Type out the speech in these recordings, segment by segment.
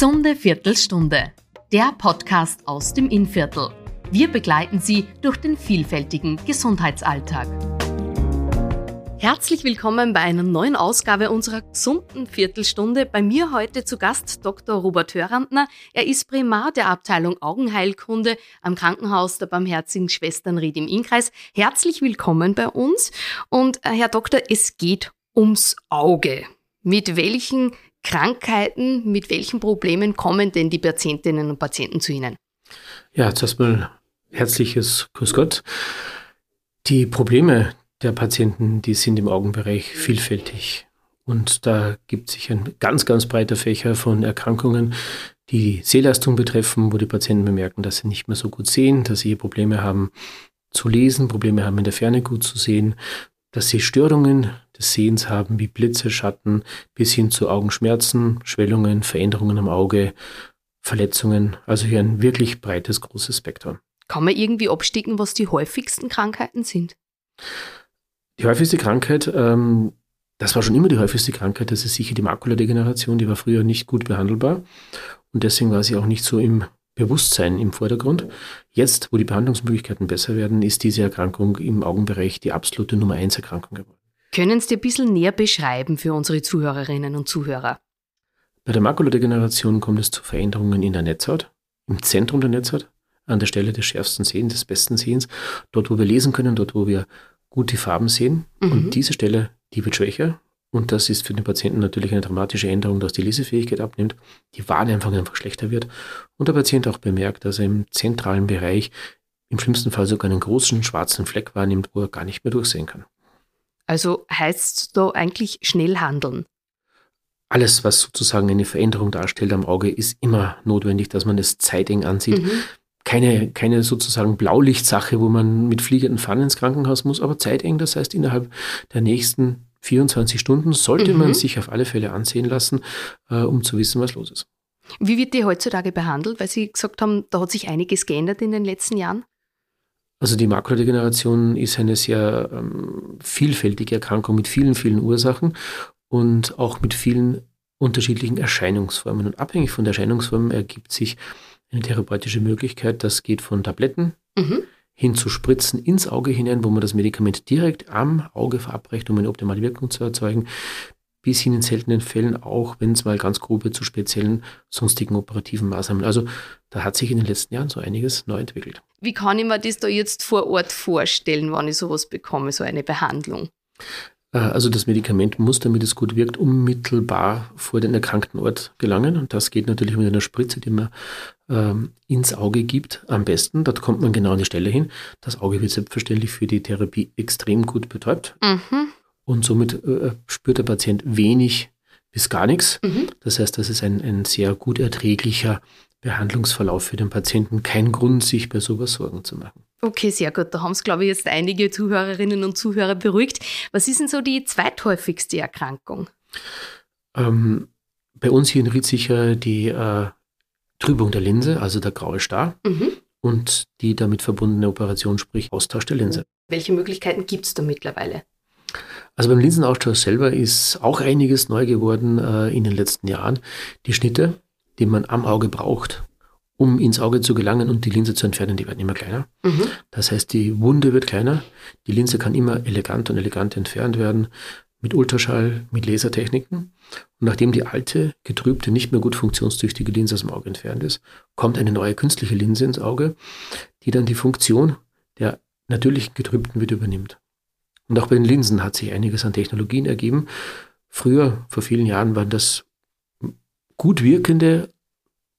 Gesunde Viertelstunde, der Podcast aus dem Innviertel. Wir begleiten Sie durch den vielfältigen Gesundheitsalltag. Herzlich willkommen bei einer neuen Ausgabe unserer gesunden Viertelstunde. Bei mir heute zu Gast Dr. Robert Hörandner. Er ist Primar der Abteilung Augenheilkunde am Krankenhaus der Barmherzigen Schwestern Ried im Innkreis. Herzlich willkommen bei uns. Und äh, Herr Doktor, es geht ums Auge. Mit welchen Krankheiten, mit welchen Problemen kommen denn die Patientinnen und Patienten zu Ihnen? Ja, zuerst mal herzliches Grüß Gott. Die Probleme der Patienten, die sind im Augenbereich vielfältig. Und da gibt sich ein ganz, ganz breiter Fächer von Erkrankungen, die die Sehleistung betreffen, wo die Patienten bemerken, dass sie nicht mehr so gut sehen, dass sie Probleme haben zu lesen, Probleme haben in der Ferne gut zu sehen, dass sie Störungen des Sehens haben, wie Blitze, Schatten, bis hin zu Augenschmerzen, Schwellungen, Veränderungen am Auge, Verletzungen. Also hier ein wirklich breites, großes Spektrum. Kann man irgendwie absticken, was die häufigsten Krankheiten sind? Die häufigste Krankheit, ähm, das war schon immer die häufigste Krankheit, das ist sicher die Makuladegeneration, die war früher nicht gut behandelbar und deswegen war sie auch nicht so im Bewusstsein im Vordergrund. Jetzt, wo die Behandlungsmöglichkeiten besser werden, ist diese Erkrankung im Augenbereich die absolute Nummer 1 Erkrankung geworden. Können Sie ein bisschen näher beschreiben für unsere Zuhörerinnen und Zuhörer? Bei der Makuladegeneration kommt es zu Veränderungen in der Netzhaut, im Zentrum der Netzhaut, an der Stelle des schärfsten Sehens, des besten Sehens, dort, wo wir lesen können, dort, wo wir gut die Farben sehen. Mhm. Und diese Stelle, die wird schwächer. Und das ist für den Patienten natürlich eine dramatische Änderung, dass die Lesefähigkeit abnimmt, die Wahrnehmung einfach schlechter wird und der Patient auch bemerkt, dass er im zentralen Bereich im schlimmsten Fall sogar einen großen schwarzen Fleck wahrnimmt, wo er gar nicht mehr durchsehen kann. Also heißt es da eigentlich schnell handeln? Alles, was sozusagen eine Veränderung darstellt am Auge, ist immer notwendig, dass man es zeiteng ansieht. Mhm. Keine, keine sozusagen Blaulichtsache, wo man mit fliegenden Pfannen ins Krankenhaus muss, aber zeiteng, das heißt innerhalb der nächsten 24 Stunden sollte mhm. man sich auf alle Fälle ansehen lassen, äh, um zu wissen, was los ist. Wie wird die heutzutage behandelt? Weil Sie gesagt haben, da hat sich einiges geändert in den letzten Jahren. Also die Makuladegeneration ist eine sehr ähm, vielfältige Erkrankung mit vielen, vielen Ursachen und auch mit vielen unterschiedlichen Erscheinungsformen. Und abhängig von der Erscheinungsform ergibt sich eine therapeutische Möglichkeit. Das geht von Tabletten mhm hin zu Spritzen ins Auge hinein, wo man das Medikament direkt am Auge verabreicht, um eine optimale Wirkung zu erzeugen, bis hin in seltenen Fällen auch, wenn es mal ganz grob wird, zu speziellen sonstigen operativen Maßnahmen. Also da hat sich in den letzten Jahren so einiges neu entwickelt. Wie kann ich mir das da jetzt vor Ort vorstellen, wann ich sowas bekomme, so eine Behandlung? Äh, also das Medikament muss, damit es gut wirkt, unmittelbar vor den erkrankten Ort gelangen. Und das geht natürlich mit einer Spritze, die man ähm, ins Auge gibt, am besten. Dort kommt man genau an die Stelle hin. Das Auge wird selbstverständlich für die Therapie extrem gut betäubt. Mhm. Und somit äh, spürt der Patient wenig bis gar nichts. Mhm. Das heißt, das ist ein, ein sehr gut erträglicher Behandlungsverlauf für den Patienten. Kein Grund, sich bei sowas Sorgen zu machen. Okay, sehr gut. Da haben es, glaube ich, jetzt einige Zuhörerinnen und Zuhörer beruhigt. Was ist denn so die zweithäufigste Erkrankung? Ähm, bei uns hier in Ried sicher die äh, Trübung der Linse, also der graue Star. Mhm. Und die damit verbundene Operation, sprich Austausch der Linse. Welche Möglichkeiten gibt es da mittlerweile? Also beim Linsenaustausch selber ist auch einiges neu geworden äh, in den letzten Jahren. Die Schnitte, die man am Auge braucht, um ins Auge zu gelangen und die Linse zu entfernen, die werden immer kleiner. Mhm. Das heißt, die Wunde wird kleiner, die Linse kann immer elegant und elegant entfernt werden mit Ultraschall, mit Lasertechniken. Und nachdem die alte, getrübte, nicht mehr gut funktionstüchtige Linse aus dem Auge entfernt ist, kommt eine neue künstliche Linse ins Auge, die dann die Funktion der natürlichen getrübten wieder übernimmt. Und auch bei den Linsen hat sich einiges an Technologien ergeben. Früher, vor vielen Jahren, waren das gut wirkende,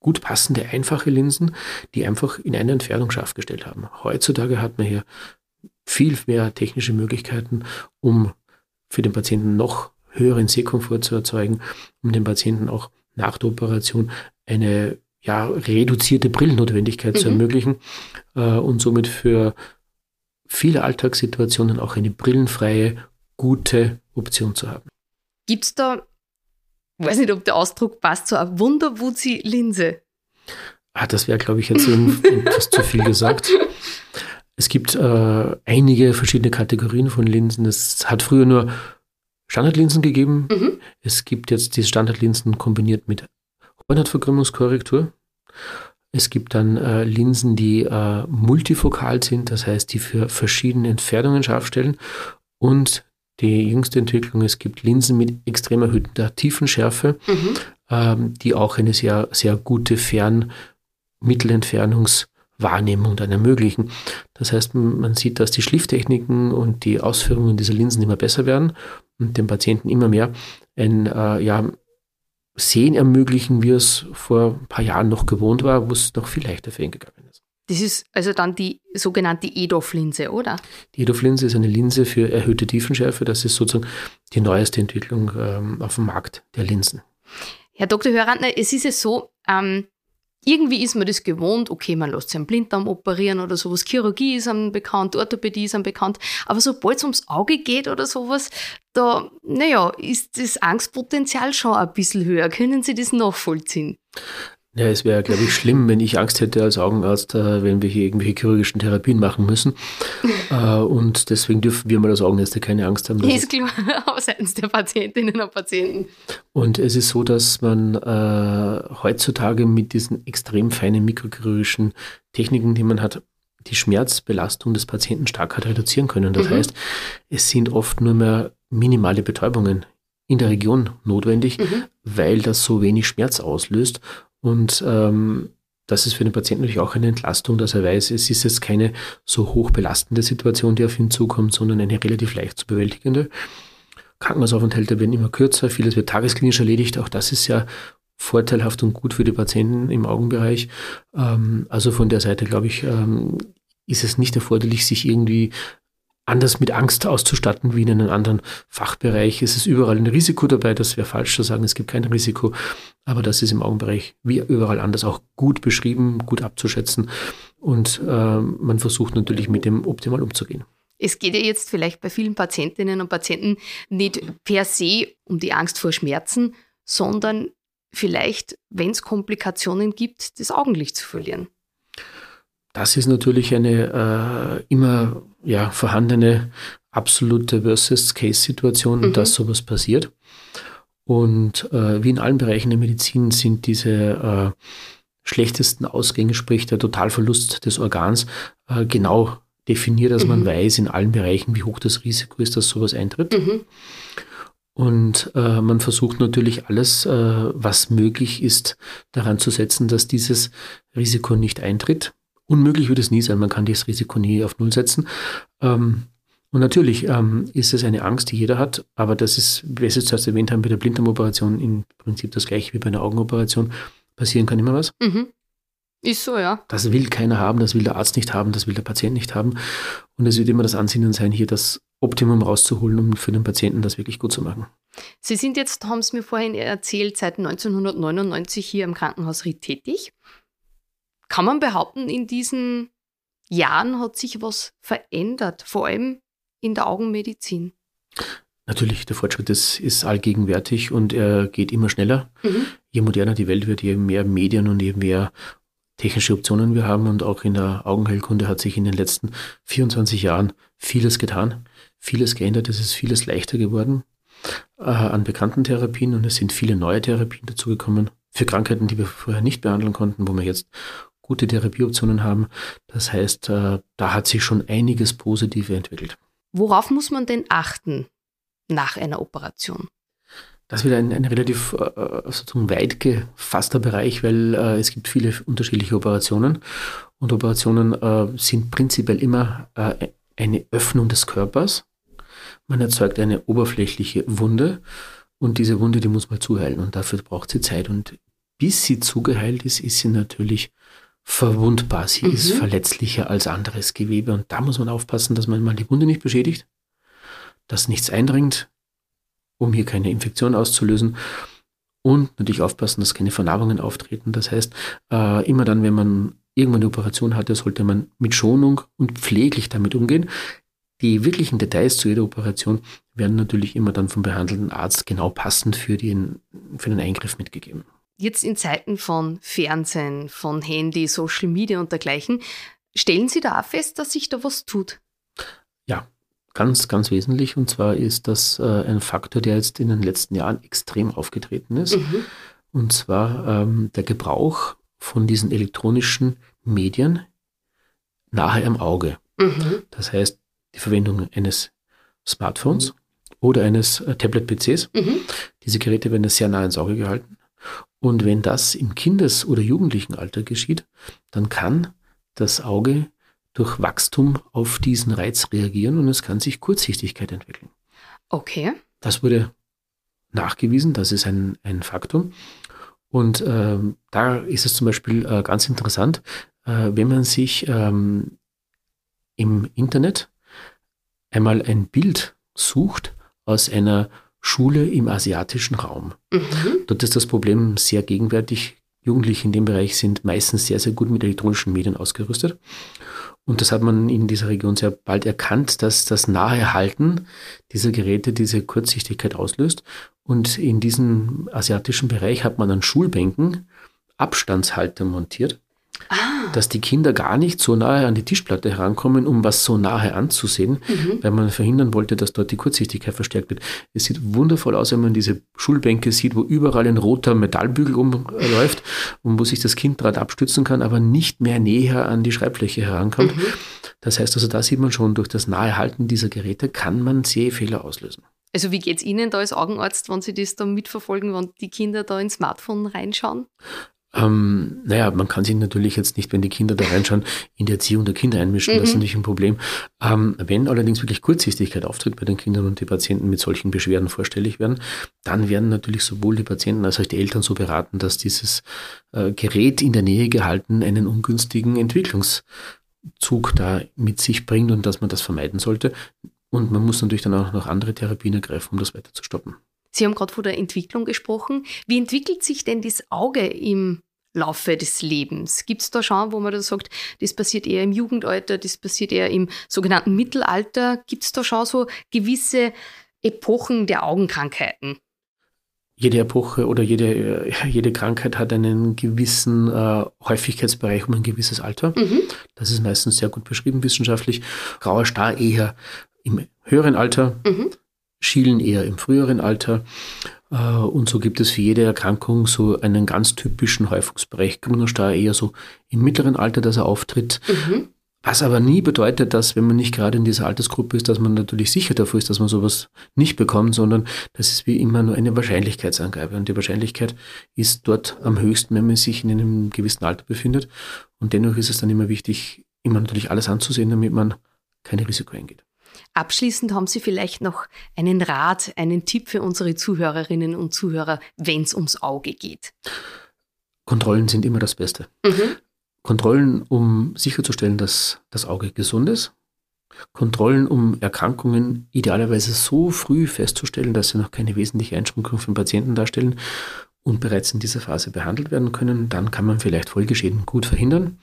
gut passende, einfache Linsen, die einfach in einer Entfernung scharf gestellt haben. Heutzutage hat man hier viel mehr technische Möglichkeiten, um für den Patienten noch höheren Sehkomfort zu erzeugen, um den Patienten auch nach der Operation eine ja, reduzierte Brillennotwendigkeit mhm. zu ermöglichen äh, und somit für viele Alltagssituationen auch eine brillenfreie, gute Option zu haben. Gibt es da weiß nicht, ob der Ausdruck passt, so eine Wunderwuzi-Linse. Ah, das wäre, glaube ich, jetzt etwas zu viel gesagt. Es gibt äh, einige verschiedene Kategorien von Linsen. Es hat früher nur Standardlinsen gegeben. Mhm. Es gibt jetzt diese Standardlinsen kombiniert mit Hornhautverkrümmungskorrektur. Es gibt dann äh, Linsen, die äh, multifokal sind, das heißt, die für verschiedene Entfernungen scharf stellen. Und die jüngste Entwicklung, es gibt Linsen mit extrem erhöhter Tiefenschärfe, mhm. ähm, die auch eine sehr, sehr gute Fern-Mittelentfernungswahrnehmung dann ermöglichen. Das heißt, man sieht, dass die Schlifftechniken und die Ausführungen dieser Linsen immer besser werden und dem Patienten immer mehr ein äh, ja, Sehen ermöglichen, wie es vor ein paar Jahren noch gewohnt war, wo es noch viel leichter für ihn gegangen ist. Das ist also dann die sogenannte EDOF-Linse, oder? Die EDOF-Linse ist eine Linse für erhöhte Tiefenschärfe. Das ist sozusagen die neueste Entwicklung ähm, auf dem Markt der Linsen. Herr Dr. Hörandner, es ist ja so, ähm, irgendwie ist man das gewohnt, okay, man lässt sich einen Blinddarm operieren oder sowas, Chirurgie ist einem bekannt, Orthopädie ist einem bekannt, aber sobald es ums Auge geht oder sowas, da, naja, ist das Angstpotenzial schon ein bisschen höher. Können Sie das nachvollziehen? Ja, es wäre, glaube ich, schlimm, wenn ich Angst hätte als Augenarzt, äh, wenn wir hier irgendwelche chirurgischen Therapien machen müssen. äh, und deswegen dürfen wir mal als Augenärzte keine Angst haben. Ist klar, aber seitens der Patientinnen und Patienten. Und es ist so, dass man äh, heutzutage mit diesen extrem feinen mikrochirurgischen Techniken, die man hat, die Schmerzbelastung des Patienten stark hat reduzieren können. Das mhm. heißt, es sind oft nur mehr minimale Betäubungen in der Region notwendig, mhm. weil das so wenig Schmerz auslöst und ähm, das ist für den Patienten natürlich auch eine Entlastung, dass er weiß, es ist jetzt keine so hoch belastende Situation, die auf ihn zukommt, sondern eine relativ leicht zu bewältigende. Krankenhausaufenthalte werden immer kürzer, vieles wird tagesklinisch erledigt. Auch das ist ja vorteilhaft und gut für die Patienten im Augenbereich. Ähm, also von der Seite, glaube ich, ähm, ist es nicht erforderlich, sich irgendwie anders mit Angst auszustatten wie in einem anderen Fachbereich. Es ist überall ein Risiko dabei, das wäre falsch zu sagen, es gibt kein Risiko, aber das ist im Augenbereich wie überall anders auch gut beschrieben, gut abzuschätzen und äh, man versucht natürlich mit dem optimal umzugehen. Es geht ja jetzt vielleicht bei vielen Patientinnen und Patienten nicht per se um die Angst vor Schmerzen, sondern vielleicht, wenn es Komplikationen gibt, das Augenlicht zu verlieren. Das ist natürlich eine äh, immer ja, vorhandene absolute Versus-Case-Situation, mhm. dass sowas passiert. Und äh, wie in allen Bereichen der Medizin sind diese äh, schlechtesten Ausgänge, sprich der Totalverlust des Organs, äh, genau definiert, dass mhm. man weiß in allen Bereichen, wie hoch das Risiko ist, dass sowas eintritt. Mhm. Und äh, man versucht natürlich alles, äh, was möglich ist, daran zu setzen, dass dieses Risiko nicht eintritt. Unmöglich wird es nie sein, man kann das Risiko nie auf Null setzen. Ähm, und natürlich ähm, ist es eine Angst, die jeder hat, aber das ist, wie wir es jetzt zuerst erwähnt haben, bei der Blinddarmoperation im Prinzip das gleiche wie bei einer Augenoperation. Passieren kann immer was. Mhm. Ist so, ja. Das will keiner haben, das will der Arzt nicht haben, das will der Patient nicht haben. Und es wird immer das Ansinnen sein, hier das Optimum rauszuholen, um für den Patienten das wirklich gut zu machen. Sie sind jetzt, haben es mir vorhin erzählt, seit 1999 hier im Krankenhaus Ried tätig. Kann man behaupten, in diesen Jahren hat sich was verändert, vor allem in der Augenmedizin? Natürlich, der Fortschritt ist, ist allgegenwärtig und er geht immer schneller. Mhm. Je moderner die Welt wird, je mehr Medien und je mehr technische Optionen wir haben. Und auch in der Augenheilkunde hat sich in den letzten 24 Jahren vieles getan, vieles geändert. Es ist vieles leichter geworden äh, an bekannten Therapien und es sind viele neue Therapien dazugekommen für Krankheiten, die wir vorher nicht behandeln konnten, wo wir jetzt gute Therapieoptionen haben. Das heißt, äh, da hat sich schon einiges Positive entwickelt. Worauf muss man denn achten nach einer Operation? Das ist wieder ein, ein relativ äh, sozusagen weit gefasster Bereich, weil äh, es gibt viele unterschiedliche Operationen und Operationen äh, sind prinzipiell immer äh, eine Öffnung des Körpers. Man erzeugt eine oberflächliche Wunde und diese Wunde, die muss man zuheilen und dafür braucht sie Zeit und bis sie zugeheilt ist, ist sie natürlich verwundbar. Sie mhm. ist verletzlicher als anderes Gewebe. Und da muss man aufpassen, dass man mal die Wunde nicht beschädigt, dass nichts eindringt, um hier keine Infektion auszulösen. Und natürlich aufpassen, dass keine Vernarbungen auftreten. Das heißt, äh, immer dann, wenn man irgendwann eine Operation hatte, sollte man mit Schonung und pfleglich damit umgehen. Die wirklichen Details zu jeder Operation werden natürlich immer dann vom behandelnden Arzt genau passend für den, für den Eingriff mitgegeben jetzt in Zeiten von Fernsehen, von Handy, Social Media und dergleichen, stellen Sie da auch fest, dass sich da was tut? Ja, ganz, ganz wesentlich. Und zwar ist das äh, ein Faktor, der jetzt in den letzten Jahren extrem aufgetreten ist. Mhm. Und zwar ähm, der Gebrauch von diesen elektronischen Medien nahe am Auge. Mhm. Das heißt, die Verwendung eines Smartphones oder eines äh, Tablet-PCs. Mhm. Diese Geräte werden sehr nah ins Auge gehalten. Und wenn das im Kindes- oder Jugendlichenalter geschieht, dann kann das Auge durch Wachstum auf diesen Reiz reagieren und es kann sich Kurzsichtigkeit entwickeln. Okay. Das wurde nachgewiesen, das ist ein, ein Faktum. Und ähm, da ist es zum Beispiel äh, ganz interessant, äh, wenn man sich ähm, im Internet einmal ein Bild sucht aus einer Schule im asiatischen Raum. Mhm. Dort ist das Problem sehr gegenwärtig. Jugendliche in dem Bereich sind meistens sehr, sehr gut mit elektronischen Medien ausgerüstet. Und das hat man in dieser Region sehr bald erkannt, dass das Nahehalten dieser Geräte diese Kurzsichtigkeit auslöst. Und in diesem asiatischen Bereich hat man an Schulbänken Abstandshalter montiert, ah. dass die Kinder gar nicht so nahe an die Tischplatte herankommen, um was so nahe anzusehen, mhm. weil man verhindern wollte, dass dort die Kurzsichtigkeit verstärkt wird. Es sieht wundervoll aus, wenn man diese Schulbänke sieht, wo überall ein roter Metallbügel umläuft und wo sich das Kind gerade abstützen kann, aber nicht mehr näher an die Schreibfläche herankommt. Mhm. Das heißt also, da sieht man schon, durch das Nahehalten dieser Geräte kann man Sehfehler auslösen. Also wie geht es Ihnen da als Augenarzt, wenn Sie das da mitverfolgen, wenn die Kinder da ins Smartphone reinschauen? Ähm, naja, man kann sich natürlich jetzt nicht, wenn die Kinder da reinschauen, in die Erziehung der Kinder einmischen. Mhm. Das ist mhm. natürlich ein Problem. Ähm, wenn allerdings wirklich Kurzsichtigkeit auftritt bei den Kindern und die Patienten mit solchen Beschwerden vorstellig werden, dann werden natürlich sowohl die Patienten als auch die Eltern so beraten, dass dieses äh, Gerät in der Nähe gehalten einen ungünstigen Entwicklungszug da mit sich bringt und dass man das vermeiden sollte. Und man muss natürlich dann auch noch andere Therapien ergreifen, um das weiter zu stoppen. Sie haben gerade von der Entwicklung gesprochen. Wie entwickelt sich denn das Auge im Laufe des Lebens? Gibt es da schon, wo man da sagt, das passiert eher im Jugendalter, das passiert eher im sogenannten Mittelalter? Gibt es da schon so gewisse Epochen der Augenkrankheiten? Jede Epoche oder jede, äh, jede Krankheit hat einen gewissen äh, Häufigkeitsbereich um ein gewisses Alter. Mhm. Das ist meistens sehr gut beschrieben wissenschaftlich. Grauer Star eher im höheren Alter. Mhm. Schielen eher im früheren Alter. Äh, und so gibt es für jede Erkrankung so einen ganz typischen Häufungsbereich. Grüner eher so im mittleren Alter, dass er auftritt. Mhm. Was aber nie bedeutet, dass, wenn man nicht gerade in dieser Altersgruppe ist, dass man natürlich sicher dafür ist, dass man sowas nicht bekommt, sondern das ist wie immer nur eine Wahrscheinlichkeitsangabe. Und die Wahrscheinlichkeit ist dort am höchsten, wenn man sich in einem gewissen Alter befindet. Und dennoch ist es dann immer wichtig, immer natürlich alles anzusehen, damit man kein Risiko eingeht. Abschließend haben Sie vielleicht noch einen Rat, einen Tipp für unsere Zuhörerinnen und Zuhörer, wenn es ums Auge geht. Kontrollen sind immer das Beste. Mhm. Kontrollen, um sicherzustellen, dass das Auge gesund ist. Kontrollen, um Erkrankungen idealerweise so früh festzustellen, dass sie noch keine wesentliche Einschränkung für den Patienten darstellen und bereits in dieser Phase behandelt werden können. Dann kann man vielleicht Folgeschäden gut verhindern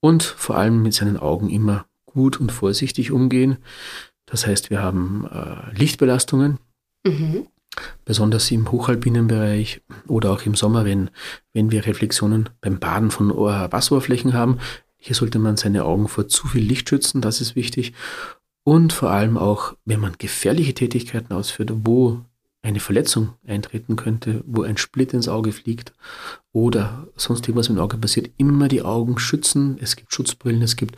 und vor allem mit seinen Augen immer gut und vorsichtig umgehen. Das heißt, wir haben äh, Lichtbelastungen, mhm. besonders im hochalpinen Bereich oder auch im Sommer, wenn, wenn wir Reflexionen beim Baden von Wasseroberflächen haben. Hier sollte man seine Augen vor zu viel Licht schützen, das ist wichtig. Und vor allem auch, wenn man gefährliche Tätigkeiten ausführt, wo eine Verletzung eintreten könnte, wo ein Split ins Auge fliegt oder sonst irgendwas im Auge passiert, immer die Augen schützen. Es gibt Schutzbrillen, es gibt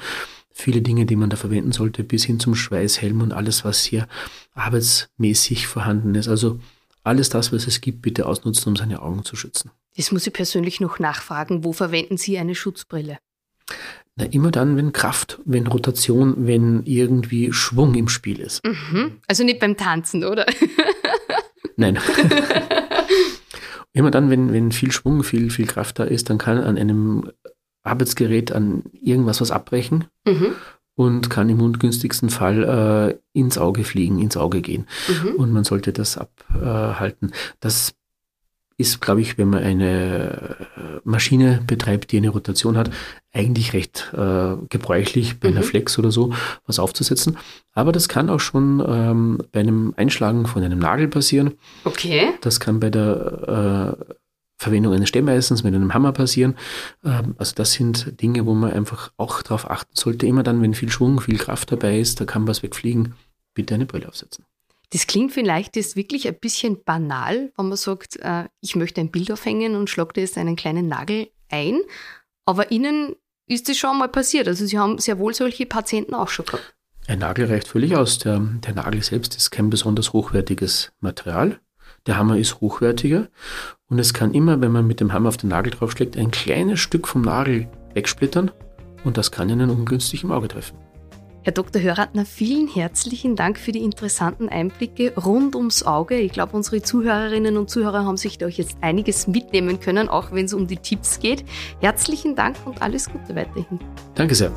viele Dinge, die man da verwenden sollte, bis hin zum Schweißhelm und alles, was hier arbeitsmäßig vorhanden ist. Also alles das, was es gibt, bitte ausnutzen, um seine Augen zu schützen. Das muss ich persönlich noch nachfragen. Wo verwenden Sie eine Schutzbrille? Na, immer dann, wenn Kraft, wenn Rotation, wenn irgendwie Schwung im Spiel ist. Mhm. Also nicht beim Tanzen, oder? Nein. immer dann, wenn, wenn viel Schwung, viel, viel Kraft da ist, dann kann an einem Arbeitsgerät an irgendwas was abbrechen mhm. und kann im ungünstigsten Fall äh, ins Auge fliegen, ins Auge gehen. Mhm. Und man sollte das abhalten. Das ist, glaube ich, wenn man eine äh, Maschine betreibt, die eine Rotation hat, eigentlich recht äh, gebräuchlich, bei mhm. einer Flex oder so was aufzusetzen. Aber das kann auch schon ähm, bei einem Einschlagen von einem Nagel passieren. Okay. Das kann bei der äh, Verwendung eines Stemmeisens mit einem Hammer passieren. Ähm, also das sind Dinge, wo man einfach auch darauf achten sollte. Immer dann, wenn viel Schwung, viel Kraft dabei ist, da kann was wegfliegen, bitte eine Brille aufsetzen. Das klingt vielleicht jetzt wirklich ein bisschen banal, wenn man sagt, äh, ich möchte ein Bild aufhängen und schlage da jetzt einen kleinen Nagel ein. Aber Ihnen ist das schon mal passiert. Also Sie haben sehr wohl solche Patienten auch schon gehabt. Ein Nagel reicht völlig aus. Der, der Nagel selbst ist kein besonders hochwertiges Material. Der Hammer ist hochwertiger und es kann immer, wenn man mit dem Hammer auf den Nagel draufschlägt, ein kleines Stück vom Nagel wegsplittern und das kann Ihnen ungünstig im Auge treffen. Herr Dr. Hörantner, vielen herzlichen Dank für die interessanten Einblicke rund ums Auge. Ich glaube, unsere Zuhörerinnen und Zuhörer haben sich da jetzt einiges mitnehmen können, auch wenn es um die Tipps geht. Herzlichen Dank und alles Gute weiterhin. Danke sehr.